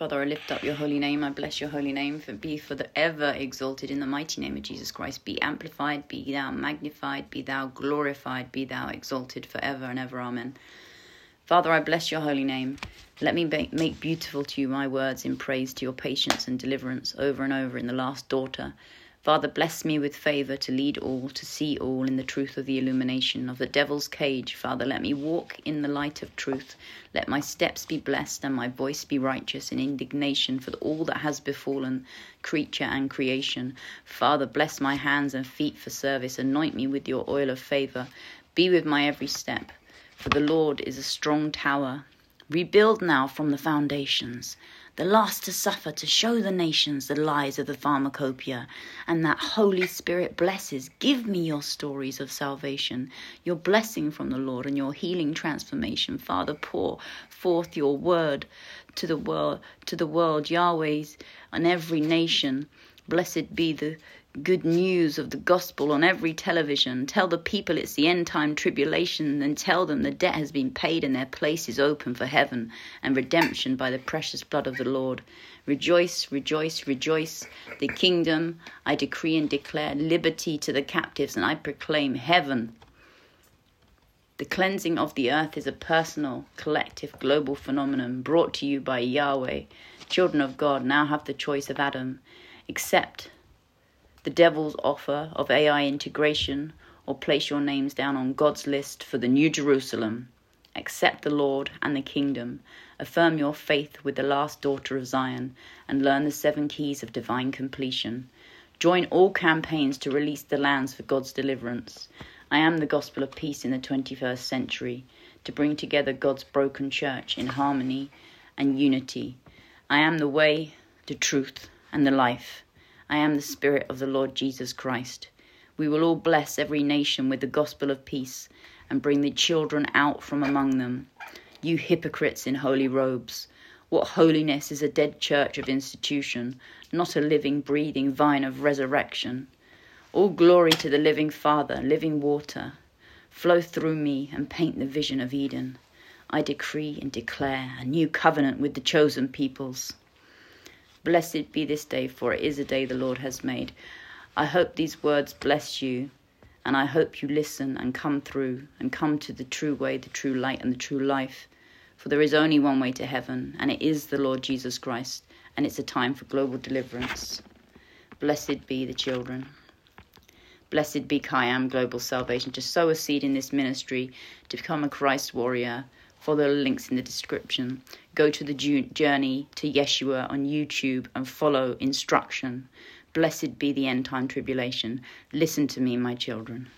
Father, I lift up your holy name. I bless your holy name. For be for the ever exalted in the mighty name of Jesus Christ. Be amplified, be thou magnified, be thou glorified, be thou exalted forever and ever. Amen. Father, I bless your holy name. Let me make beautiful to you my words in praise to your patience and deliverance over and over in the last daughter. Father, bless me with favour to lead all, to see all in the truth of the illumination of the devil's cage. Father, let me walk in the light of truth. Let my steps be blessed and my voice be righteous in indignation for all that has befallen creature and creation. Father, bless my hands and feet for service. Anoint me with your oil of favour. Be with my every step. For the Lord is a strong tower. Rebuild now from the foundations the last to suffer to show the nations the lies of the pharmacopoeia, and that Holy Spirit blesses. Give me your stories of salvation, your blessing from the Lord, and your healing transformation. Father, pour forth your word to the world, to the world, Yahweh's, and every nation. Blessed be the good news of the gospel on every television. Tell the people it's the end time tribulation and tell them the debt has been paid and their place is open for heaven and redemption by the precious blood of the Lord. Rejoice, rejoice, rejoice. The kingdom, I decree and declare liberty to the captives and I proclaim heaven. The cleansing of the earth is a personal, collective, global phenomenon brought to you by Yahweh. Children of God now have the choice of Adam. Accept the devil's offer of AI integration or place your names down on God's list for the New Jerusalem. Accept the Lord and the kingdom. Affirm your faith with the last daughter of Zion and learn the seven keys of divine completion. Join all campaigns to release the lands for God's deliverance. I am the gospel of peace in the 21st century to bring together God's broken church in harmony and unity. I am the way, the truth, and the life. I am the Spirit of the Lord Jesus Christ. We will all bless every nation with the gospel of peace and bring the children out from among them. You hypocrites in holy robes, what holiness is a dead church of institution, not a living, breathing vine of resurrection? All glory to the living Father, living water. Flow through me and paint the vision of Eden. I decree and declare a new covenant with the chosen peoples. Blessed be this day, for it is a day the Lord has made. I hope these words bless you, and I hope you listen and come through and come to the true way, the true light, and the true life. For there is only one way to heaven, and it is the Lord Jesus Christ, and it's a time for global deliverance. Blessed be the children. Blessed be Kayam Global Salvation. To sow a seed in this ministry, to become a Christ warrior, Follow the links in the description. Go to the journey to Yeshua on YouTube and follow instruction. Blessed be the end time tribulation. Listen to me, my children.